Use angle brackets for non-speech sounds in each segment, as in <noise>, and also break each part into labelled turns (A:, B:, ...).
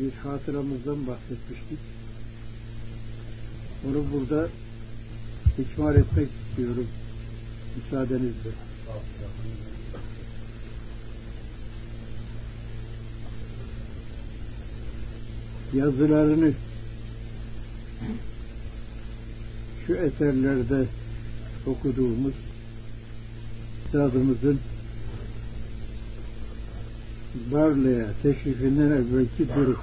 A: bir hatıramızdan bahsetmiştik. Onu burada ikmal etmek istiyorum. Müsaadenizle. Yazılarını şu eserlerde okuduğumuz üstadımızın Barla'ya teşrifinden evvelki durum.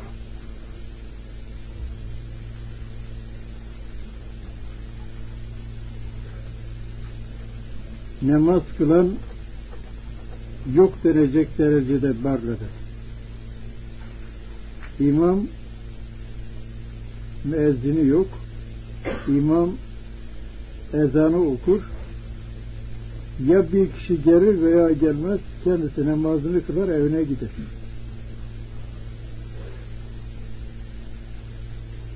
A: Namaz kılan yok denecek derecede Barla'da. İmam müezzini yok. İmam ezanı okur. Ya bir kişi gelir veya gelmez kendisi namazını kılar evine gider.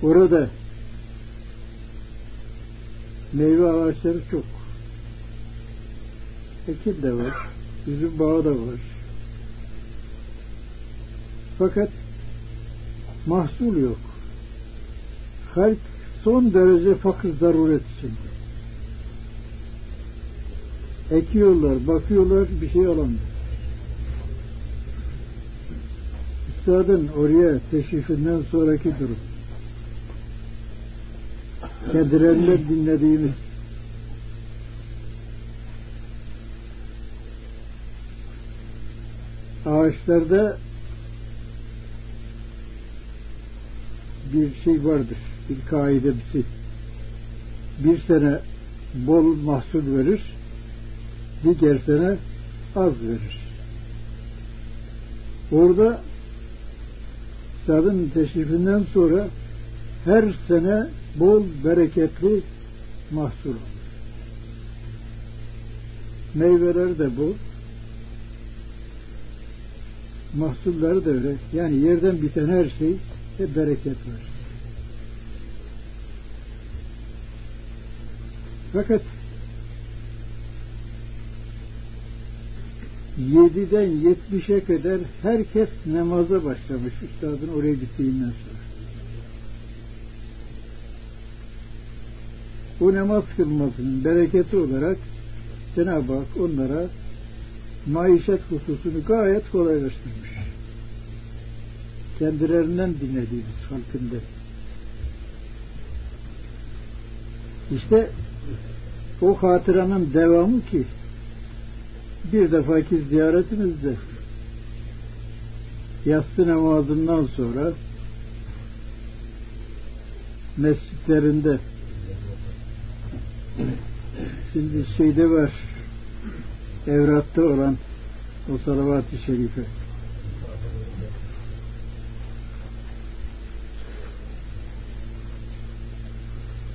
A: Orada meyve ağaçları çok. Ekin de var. Üzüm bağı da var. Fakat mahsul yok. Halk son derece fakir zaruret içinde. Ekiyorlar, bakıyorlar, bir şey alamıyor. Üstadın oraya teşrifinden sonraki durum. Kendilerinden dinlediğimiz ağaçlarda bir şey vardır, bir kaidesi. Bir sene bol mahsul verir, diğer sene az verir. Orada Üstadın teşrifinden sonra her sene bol bereketli mahsul olur. Meyveler de bol. Mahsulları da öyle. Yani yerden biten her şey hep bereket var. Fakat yediden yetmişe kadar herkes namaza başlamış üstadın oraya gittiğinden sonra. Bu namaz kılmasının bereketi olarak Cenab-ı Hak onlara maişet hususunu gayet kolaylaştırmış. Kendilerinden dinlediğimiz halkında. İşte o hatıranın devamı ki bir defaki ziyaretimizde yatsı namazından sonra mescitlerinde şimdi şeyde var evratta olan o salavat-ı şerife.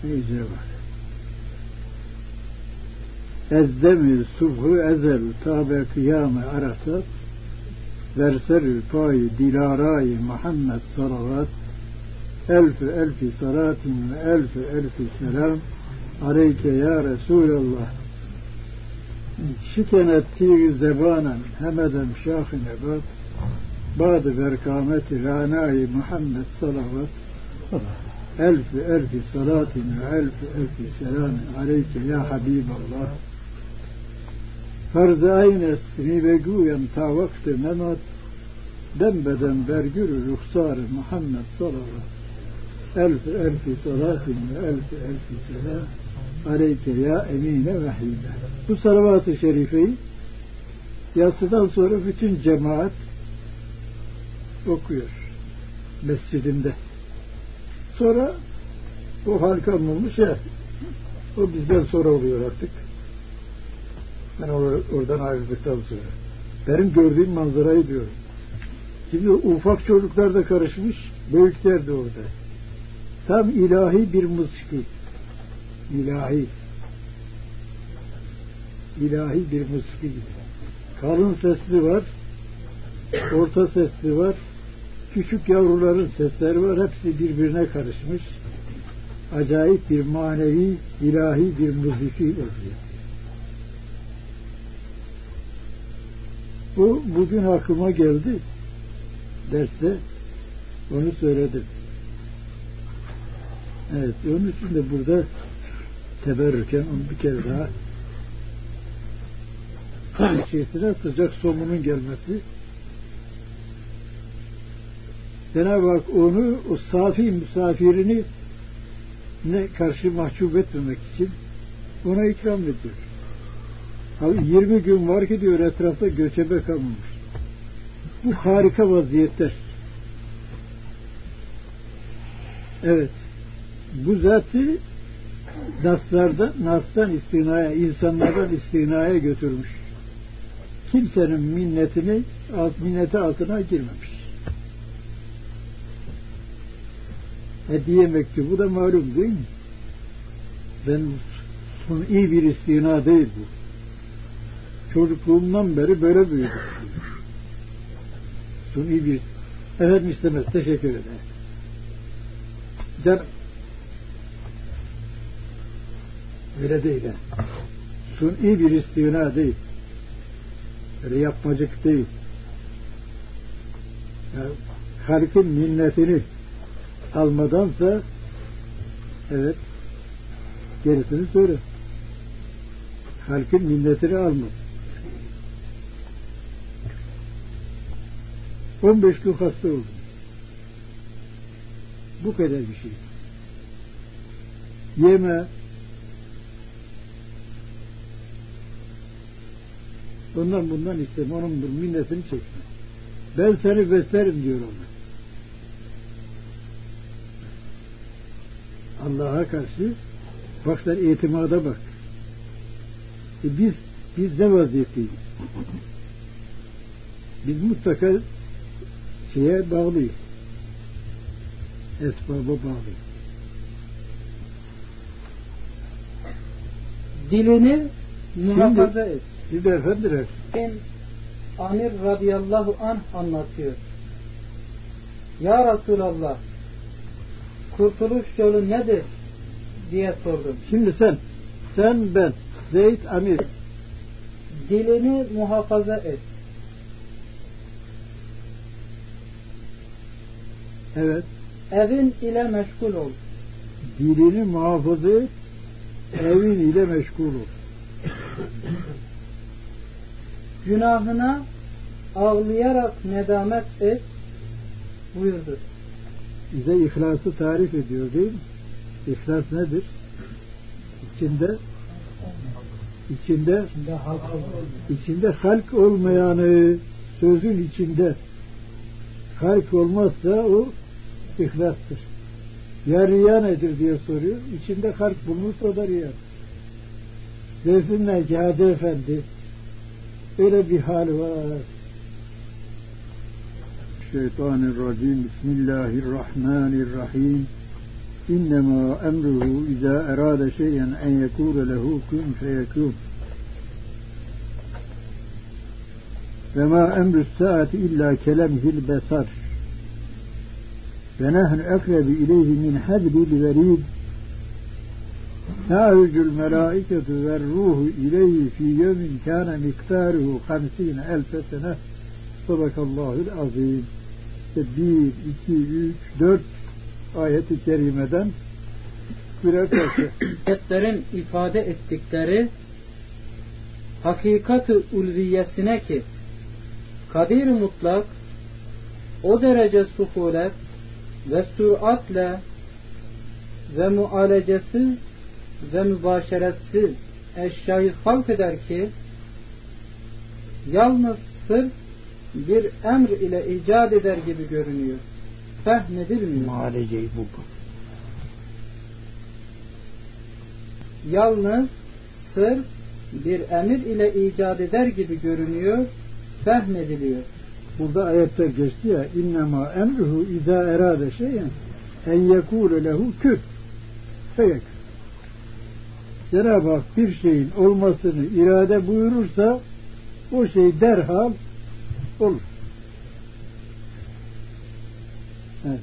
A: Neyce var Ezdemir subhu ezel tabe kıyame arasat verserü payı dilarayı Muhammed salavat elfi elfi salatin ve elfi elfi selam aleyke ya Resulallah. Şikenet tiri zebanen hemedem şahı nebat Ba'dı berkameti ranayı Muhammed salavat elfi elfi salatin ve elfi elfi selamin aleyke ya Habiballah Farz-ı ayn esmi ve güyem ta vakti memat dembeden bergürü ruhsarı Muhammed salavat elf elfi salatin ve elf elfi selam aleyke ya emine vehide. Bu salavat-ı şerifeyi yatsıdan sonra bütün cemaat okuyor mescidinde. Sonra o halka olmuş ya o bizden sonra oluyor artık. Ben or oradan ayrıldıktan sonra. Benim gördüğüm manzarayı diyorum. Şimdi ufak çocuklar da karışmış, büyükler de orada. Tam ilahi bir musiki. İlahi. İlahi bir musiki gibi. Kalın sesli var, orta sesli var, küçük yavruların sesleri var, hepsi birbirine karışmış. Acayip bir manevi, ilahi bir müziki oluyor. Bu bugün aklıma geldi derste. Onu söyledim. Evet, onun için de burada teberrüken onu bir kere daha içerisine sıcak somunun gelmesi Cenab-ı Hak onu o safi misafirini ne karşı mahcup etmemek için ona ikram ediyor. Abi 20 gün var ki diyor etrafta göçebe kalmamış. Bu harika vaziyetler. Evet. Bu zatı naslardan, nastan istinaya, insanlardan istinaya götürmüş. Kimsenin minnetini, minneti altına girmemiş. Hediye mektubu da malum değil mi? Ben iyi bir istina değil bu. Çocukluğumdan beri böyle büyüdüm. Suni bir efendim istemez. Teşekkür ederim. Can öyle değil. He. Suni bir istina değil. Öyle yapmacık değil. Yani, halkın minnetini almadansa evet gerisini söyle. Halkın minnetini alma. 15 gün hasta oldum. Bu kadar bir şey. Yeme, ondan bundan isteme, onun minnetini çekme. Ben seni beslerim diyor ona. Allah'a karşı bak sen itimada bak. E biz biz ne vaziyetteyiz? Biz mutlaka şeye bağlıyız. Esbaba bağlıyız.
B: Dilini muhafaza et.
A: Bir de efendim
B: Ben Amir radıyallahu anh anlatıyor. Ya Resulallah kurtuluş yolu nedir? diye sordum.
A: Şimdi sen, sen ben, Zeyd Amir.
B: Dilini muhafaza et.
A: Evet.
B: Evin ile meşgul ol.
A: Dilini muhafaza et, evin ile meşgul ol.
B: Günahına ağlayarak nedamet et buyurdu.
A: Bize ihlası tarif ediyor değil mi? İhlas nedir? İçinde içinde içinde halk olmayanı sözün içinde halk olmazsa o ihlastır. Ya riya nedir diye soruyor. İçinde halk bulunursa o da riya. Desinler ki Hacı Efendi öyle bir hal var. Şeytanirracim Bismillahirrahmanirrahim İnnemâ emruhu izâ erâde şeyen en yekûle lehu kun feyekûn ve ma emrü saati illa kelemhil besar ekrebi ileyhi min hablil verid Nâhücül melâiketu ve ruhu ileyhi fi yevmin kâne miktaruhu hamsine elfe sene Sadakallahül azim. İşte bir, iki, üç, dört ayeti kerimeden birer.
B: Ayetlerin ifade ettikleri hakikat-ı ulviyesine ki kadir mutlak o derece suhulet ve süratle ve mualecesiz ve mübaşeretsiz eşyayı halk eder ki yalnız sırf bir emr ile icat eder gibi görünüyor. Fehmedilmiyor.
A: Muhaleceyi bu.
B: Yalnız sırf bir emir ile icat eder gibi görünüyor, fehmediliyor.
A: Burada ayette geçti ya innema emruhu izâ erâde şeyen en yekûle lehu kür feyek. Cenab-ı Hak bir şeyin olmasını irade buyurursa o şey derhal olur. Evet.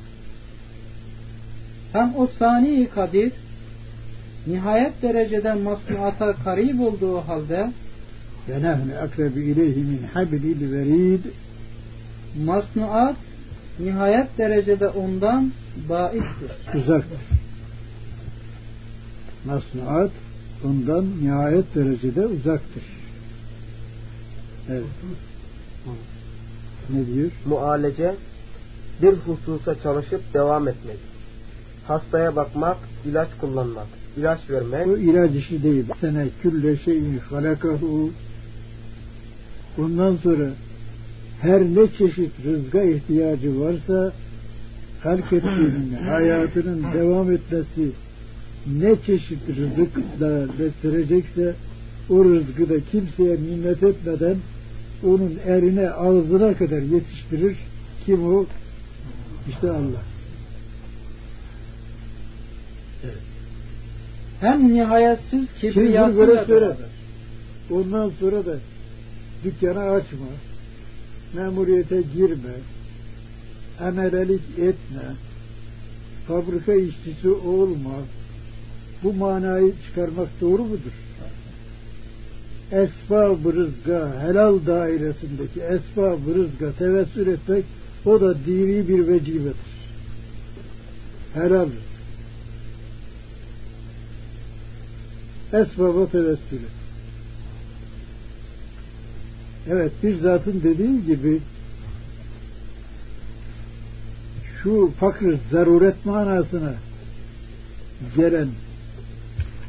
B: Hem o sani kadir nihayet derecede masnuata karib olduğu halde
A: nehnu akrebi ileyhi min hablil verid
B: masnuat nihayet derecede ondan baittir.
A: Uzaktır. Masnuat ondan nihayet derecede uzaktır. Evet. Ne diyor?
C: Mualece bir hususa çalışıp devam etmek. Hastaya bakmak, ilaç kullanmak, ilaç vermek,
A: O ilaç işi değil. Sene külle şeyin halakahu Bundan sonra her ne çeşit rızga ihtiyacı varsa halk ettiğinin, <clears throat> hayatının devam etmesi ne çeşit rızıkla bestirecekse o rızkı da kimseye minnet etmeden onun erine ağzına kadar yetiştirir. Kim o? İşte Allah.
B: Hem nihayetsiz
A: söyle.
B: beraber.
A: Ondan sonra da dükkanı açma, memuriyete girme, emelelik etme, fabrika işçisi olma. Bu manayı çıkarmak doğru mudur? Esbab-ı rızga, helal dairesindeki esbab-ı rızga tevessül etmek o da dini bir vecibedir. Helal rızk. Esbaba tevessül et. Evet bir zatın dediği gibi şu fakr zaruret manasına gelen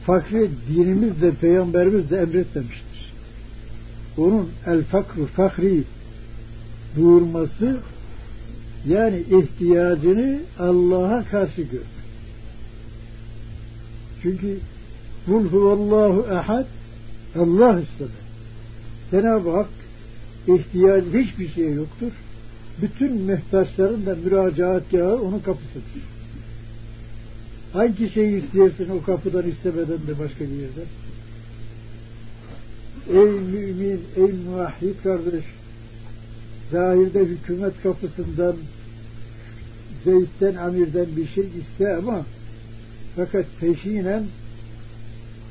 A: fakri dinimiz de peygamberimiz de emretmemiştir. Onun el fakru fakri buyurması yani ihtiyacını Allah'a karşı gör. Çünkü Kul huvallahu ehad Allah istedi. Cenab-ı Hak ihtiyacı hiçbir şey yoktur. Bütün muhtaçların da müracaatgahı onun kapısıdır. Hangi şeyi istersin o kapıdan istemeden de başka bir yerden? Ey mümin, ey muvahhid kardeş, zahirde hükümet kapısından, Zeyd'den, Amir'den bir şey iste ama fakat peşinen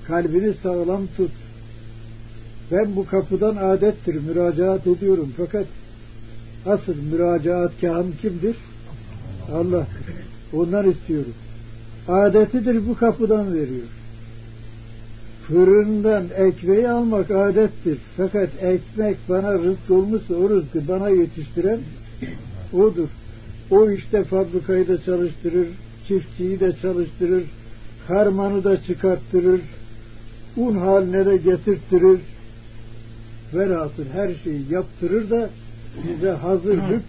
A: kalbini sağlam tut. Ben bu kapıdan adettir, müracaat ediyorum. Fakat asıl müracaatkahım kimdir? Allah'tır. Ondan istiyorum. Adetidir bu kapıdan veriyor. Fırından ekmeği almak adettir. Fakat ekmek bana rızk olmuşsa o rızkı bana yetiştiren odur. O işte fabrikayı da çalıştırır, çiftçiyi de çalıştırır, harmanı da çıkarttırır, un haline de getirttirir, velhasıl her şeyi yaptırır da bize hazırlık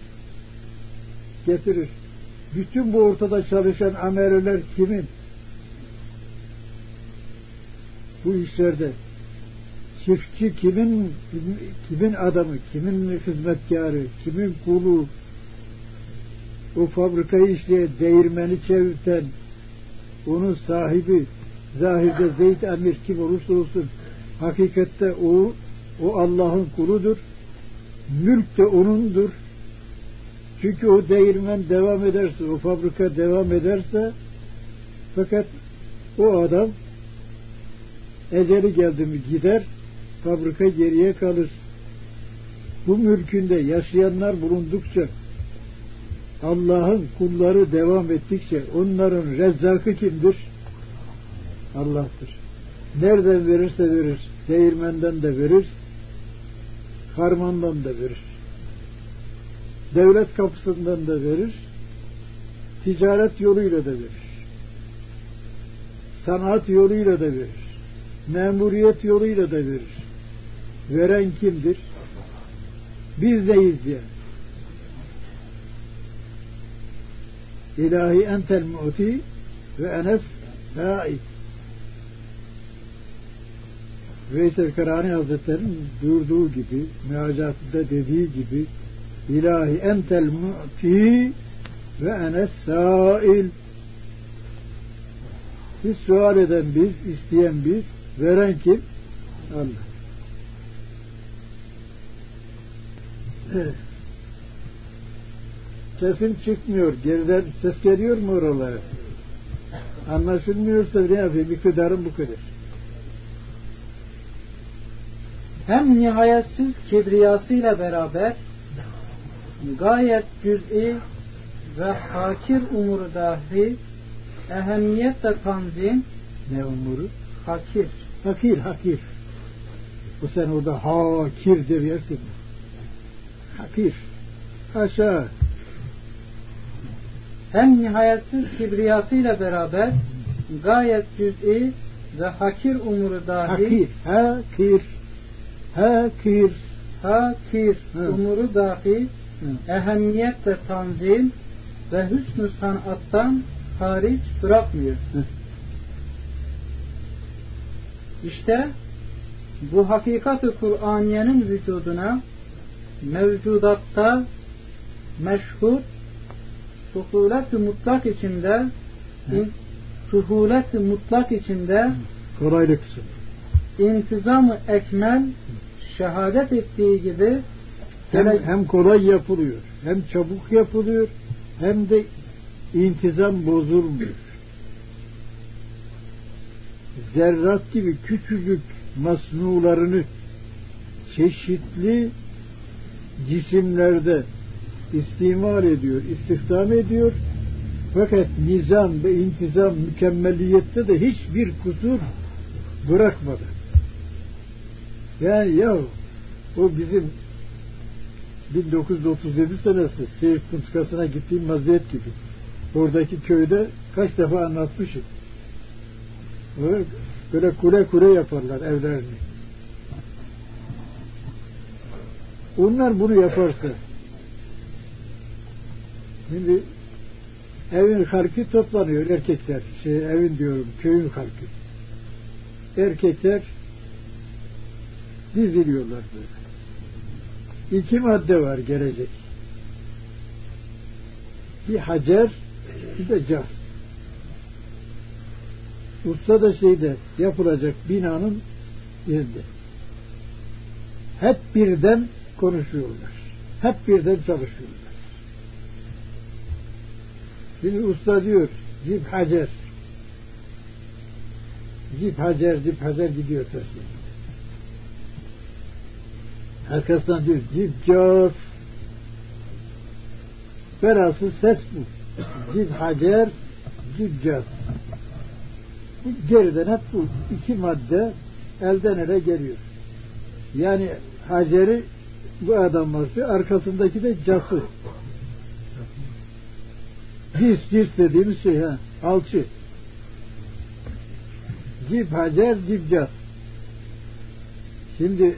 A: getirir. Bütün bu ortada çalışan ameleler kimin? Bu işlerde çiftçi kimin kimin adamı, kimin hizmetkarı, kimin kulu, o fabrikayı işleyen, değirmeni çevirten, onun sahibi, zahirde Zeyd Emir kim olursa olsun, hakikatte o, o Allah'ın kuludur. Mülk de O'nundur. Çünkü o değirmen devam ederse, o fabrika devam ederse, fakat o adam eceli geldi mi gider, fabrika geriye kalır. Bu mülkünde yaşayanlar bulundukça, Allah'ın kulları devam ettikçe onların rezzakı kimdir? Allah'tır. Nereden verirse verir. Değirmenden de verir. Harmandan da verir. Devlet kapısından da verir. Ticaret yoluyla da verir. Sanat yoluyla da verir. Memuriyet yoluyla da verir. Veren kimdir? Bizdeyiz yani. İlahi entel mu'ti ve enes sa'id. Veysel Karani Hazretleri'nin duyurduğu gibi, müacatında dediği gibi İlahi entel mu'ti ve enes sa'il biz sual eden biz, isteyen biz, veren kim? Allah. Evet. <clears throat> Sesim çıkmıyor. Geriden ses geliyor mu oralara? Anlaşılmıyorsa ne yapayım? İktidarım bu kadar.
B: Hem nihayetsiz kibriyasıyla beraber gayet cüz'i ve hakir umuru dahi ehemmiyetle tanzim
A: Ne umuru?
B: hakir
A: Hakir, hakir. Bu sen orada hakir deryersin. Hakir. Haşa.
B: hem nihayetsiz kibriyasıyla beraber gayet cüz'i ve hakir umuru dahi
A: Hakir. Hakir. Hakir.
B: hakir
A: Hı.
B: umuru dahi
A: Hı.
B: ehemmiyetle tanzim ve hüsnü sanattan hariç bırakmıyor. İşte bu hakikat-ı Kur'aniyenin vücuduna mevcudatta meşhur suhulet-i mutlak içinde in, suhulet-i mutlak içinde
A: Kolaylık
B: intizam-ı ekmel şehadet ettiği gibi
A: Hem,
B: gele-
A: hem kolay yapılıyor, hem çabuk yapılıyor, hem de intizam bozulmuyor. Zerrat gibi küçücük masnularını çeşitli cisimlerde istimal ediyor, istihdam ediyor. Fakat nizam ve intizam mükemmeliyette de hiçbir kusur bırakmadı. Yani ya o bizim 1937 senesi Siirt Kuntkası'na gittiğim vaziyet gibi. Oradaki köyde kaç defa anlatmışım. Böyle kule kule yaparlar evlerini. Onlar bunu yaparsa şimdi evin halkı toplanıyor erkekler. Şey, evin diyorum köyün halkı. Erkekler diziliyorlar böyle iki madde var gelecek. Bir hacer, bir de cas. Usta da şeyde yapılacak binanın yerinde. Hep birden konuşuyorlar. Hep birden çalışıyorlar. Şimdi usta diyor, cip hacer. Cip hacer, cip hacer gidiyor taşıyor. Arkasından diyor cibcaf Velhasıl ses bu. Cib hacer, cibcaf. Bu geriden hep bu iki madde elden ele geliyor. Yani haceri bu adam basıyor, arkasındaki de cafı. Cis, cis dediğimiz şey ha, alçı. Cib hacer, cibcaf. Şimdi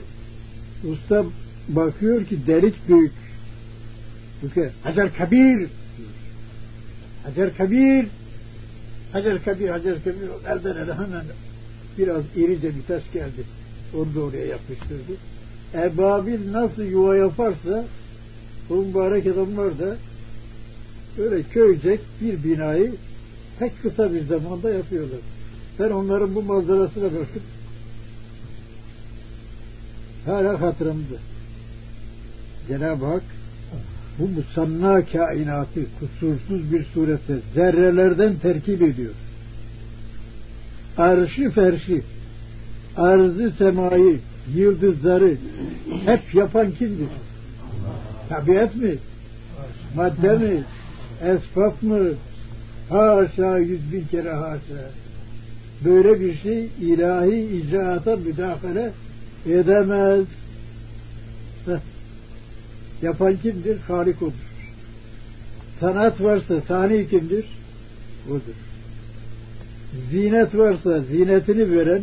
A: usta bakıyor ki delik büyük. Çünkü Hacer Kabir Hacer Kabir Hacer Kabir Hacer Kabir elden ele hemen biraz irice bir taş geldi. Onu da oraya yapıştırdı. Ebabil nasıl yuva yaparsa bu mübarek adamlar da öyle köycek bir binayı pek kısa bir zamanda yapıyorlar. Ben onların bu manzarasına bakıp hala hatırımda. Cenab-ı Hak bu musanna kainatı kusursuz bir surette zerrelerden terkip ediyor. Arşı ferşi, arzı semayı, yıldızları hep yapan kimdir? Tabiat mi? Madde mi? Esbab mı? Haşa yüz bin kere haşa. Böyle bir şey ilahi icraata müdahale edemez. Heh. Yapan kimdir? Halik odur. Sanat varsa sani kimdir? Odur. Zinet varsa zinetini veren,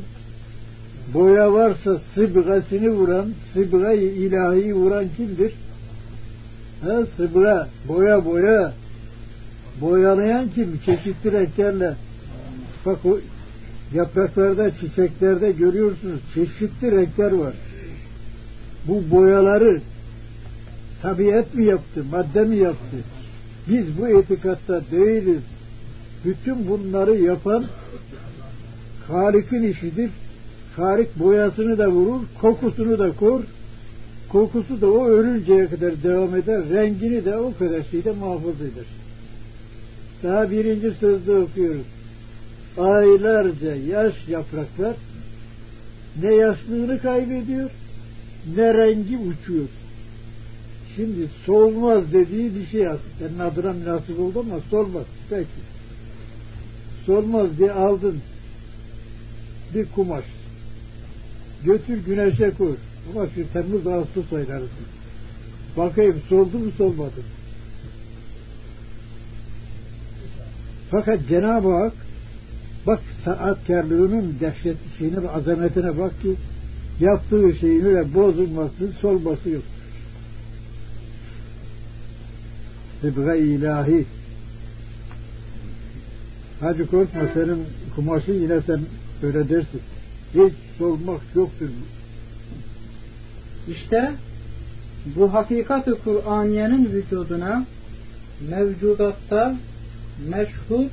A: boya varsa sıbgasını vuran, sıbgayı ilahi vuran kimdir? Ha, sıbga, boya boya. Boyalayan kim? Çeşitli renklerle. Bak o yapraklarda, çiçeklerde görüyorsunuz çeşitli renkler var. Bu boyaları tabiat mi yaptı, madde mi yaptı? Biz bu etikatta değiliz. Bütün bunları yapan Halik'in işidir. Halik boyasını da vurur, kokusunu da kor. Kokusu da o ölünceye kadar devam eder. Rengini de o kadar şeyde muhafaza eder. Daha birinci sözde okuyoruz. Aylarca yaş yapraklar ne yaşlığını kaybediyor ne rengi uçuyor. Şimdi solmaz dediği bir şey aslında. Senin adına münasip oldu ama solmaz. Peki. Solmaz diye aldın bir kumaş. Götür güneşe koy. Kumaş bir Temmuz Ağustos ayları. Bakayım soldu mu solmadı mı? Fakat Cenab-ı Hak bak sanatkarlığının dehşet şeyine ve azametine bak ki yaptığı şeyin öyle bozulması, solması yok. Sıbga ilahi. Hacı korkma senin kumaşı yine sen öyle dersin. Hiç solmak yoktur.
B: İşte bu hakikat-ı Kur'aniyenin vücuduna mevcudatta meşhur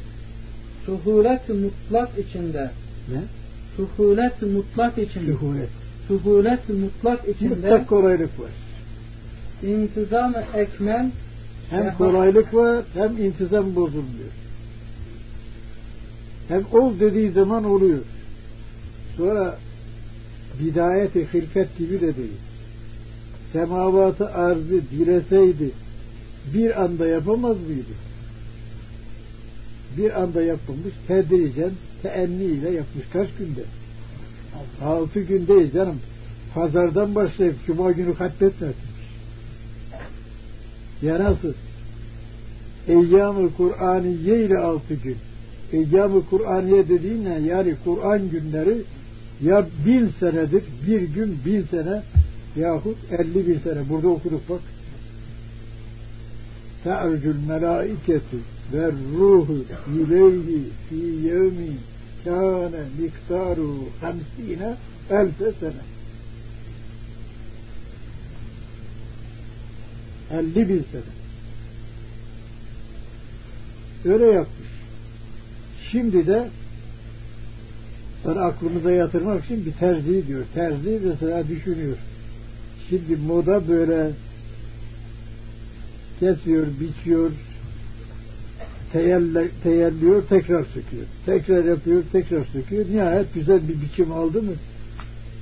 B: suhulet mutlak içinde
A: Ne?
B: suhulet mutlak içinde
A: Sühulet.
B: suhulet mutlak içinde
A: Mutlak kolaylık var.
B: intizam-ı ekmel
A: Hem
B: Şeha-
A: kolaylık var hem intizam bozulmuyor. Hem ol dediği zaman oluyor. Sonra bidayeti hilket gibi de değil. Semavatı arzı dileseydi bir anda yapamaz mıydı? Bir anda yapılmış tedricen teenniyle yapmış. Kaç günde? Altı gündeyiz canım. Pazardan başlayıp cuma günü katletmemiş. Ya nasıl? Eyyam-ı Kur'aniye ile altı gün. Eyyam-ı Kur'aniye dediğinle yani Kur'an günleri ya bin senedir, bir gün bin sene yahut elli bin sene. Burada okuduk bak. Te'rcül melaiketu ve ruhu ileyhi fi yevmin kâne miktaru hamsine elfe sene. Elli bin sene. Öyle yapmış. Şimdi de ben aklımıza yatırmak için bir terzi diyor. Terzi mesela düşünüyor. Şimdi moda böyle kesiyor, biçiyor, teyelliyor, tekrar söküyor. Tekrar yapıyor, tekrar söküyor. Nihayet güzel bir biçim aldı mı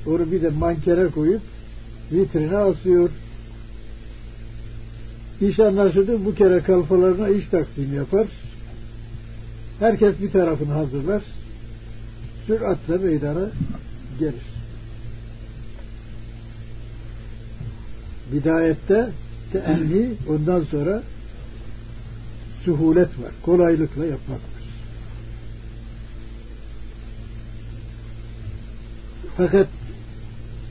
A: onu bir de mankere koyup vitrine asıyor. İş anlaşıldı bu kere kalfalarına iş taksim yapar. Herkes bir tarafını hazırlar. Süratle meydana gelir. Bidayette teenni ondan sonra suhulet var. Kolaylıkla yapmak var. Fakat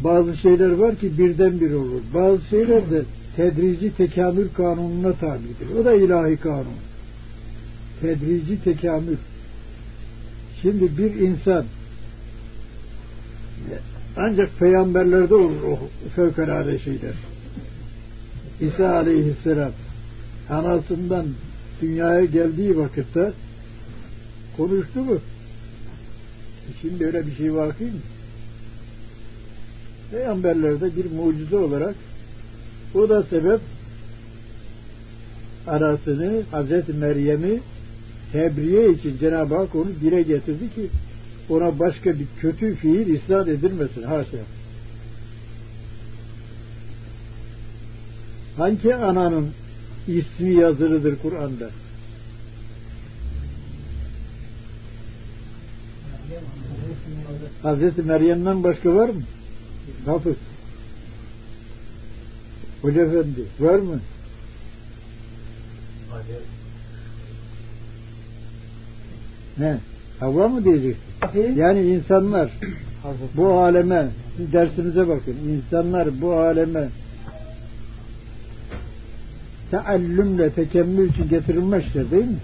A: bazı şeyler var ki birden bir olur. Bazı şeyler de tedrici tekamül kanununa tabidir. O da ilahi kanun. Tedrici tekamül. Şimdi bir insan ancak peygamberlerde olur o fevkalade şeyler. İsa aleyhisselam anasından dünyaya geldiği vakitte konuştu mu? E Şimdi öyle bir şey var ki peygamberlerde bir mucize olarak o da sebep arasını Hazreti Meryem'i tebriye için Cenab-ı Hak onu dile getirdi ki ona başka bir kötü fiil isnat edilmesin. Haşa. Hangi ananın ismi yazılıdır Kur'an'da? Hazreti Meryem'den başka var mı? Hafız. Hoca Efendi var mı? Ne? Havva mı diyeceksin? Yani insanlar bu aleme siz dersinize bakın. İnsanlar bu aleme teallümle tekemmül için getirilmişler değil mi?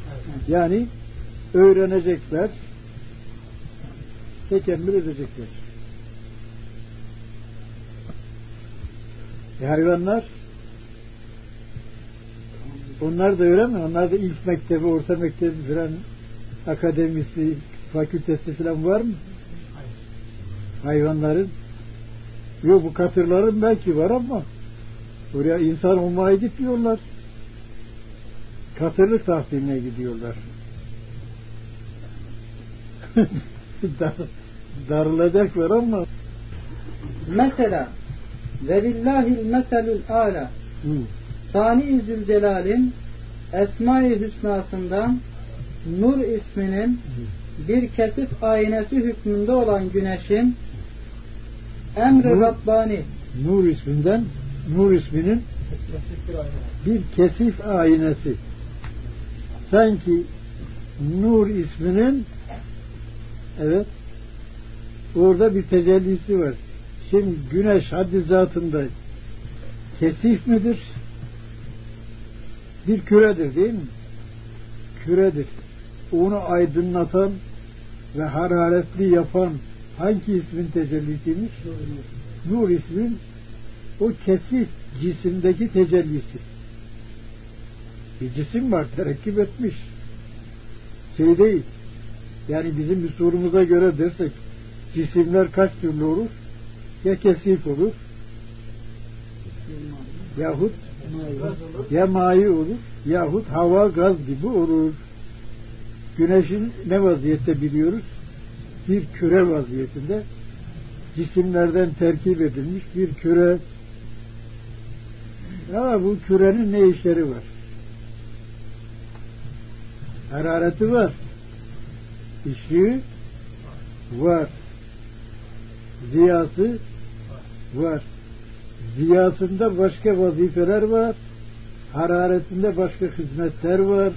A: Yani öğrenecekler tekemmül edecekler. E hayvanlar onlar da öyle mi? Onlar da ilk mektebi, orta mektebi falan akademisi, fakültesi falan var mı? Hayvanların yok bu katırların belki var ama oraya insan olmaya gitmiyorlar. Katırlık tahsiline gidiyorlar. <laughs> Dar, darılacaklar ama
B: Mesela velillahil meselül ala
A: Hı.
B: Sani Zülcelal'in Esma-i Hüsna'sından Nur isminin bir kesif aynesi hükmünde olan güneşin emri
A: Nur-
B: Rabbani
A: Nur isminden Nur isminin bir kesif aynesi. Sanki Nur isminin evet orada bir tecellisi var. Şimdi güneş haddi zatında kesif midir? Bir küredir değil mi? Küredir. Onu aydınlatan ve hararetli yapan hangi ismin tecellisiymiş? Nur ismin o kesif cisimdeki tecellisi. Bir cisim var, terekkip etmiş. Şey değil. Yani bizim usulümüze göre dersek cisimler kaç türlü olur? Ya kesif olur, yahut ya mayi olur, yahut hava, gaz gibi olur. Güneşin ne vaziyette biliyoruz? Bir küre vaziyetinde cisimlerden terkip edilmiş bir küre. Ama bu kürenin ne işleri var? Harareti var. Işığı var. Ziyası var. Ziyasında başka vazifeler var. Hararetinde başka hizmetler var.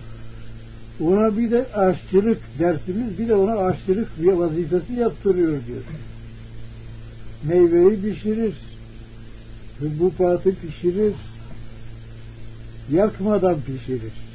A: Ona bir de aşçılık dersimiz bir de ona aşçılık vazifesi yaptırıyor diyor. Meyveyi pişirir. Hububatı pişirir. Yakmadan pişirir.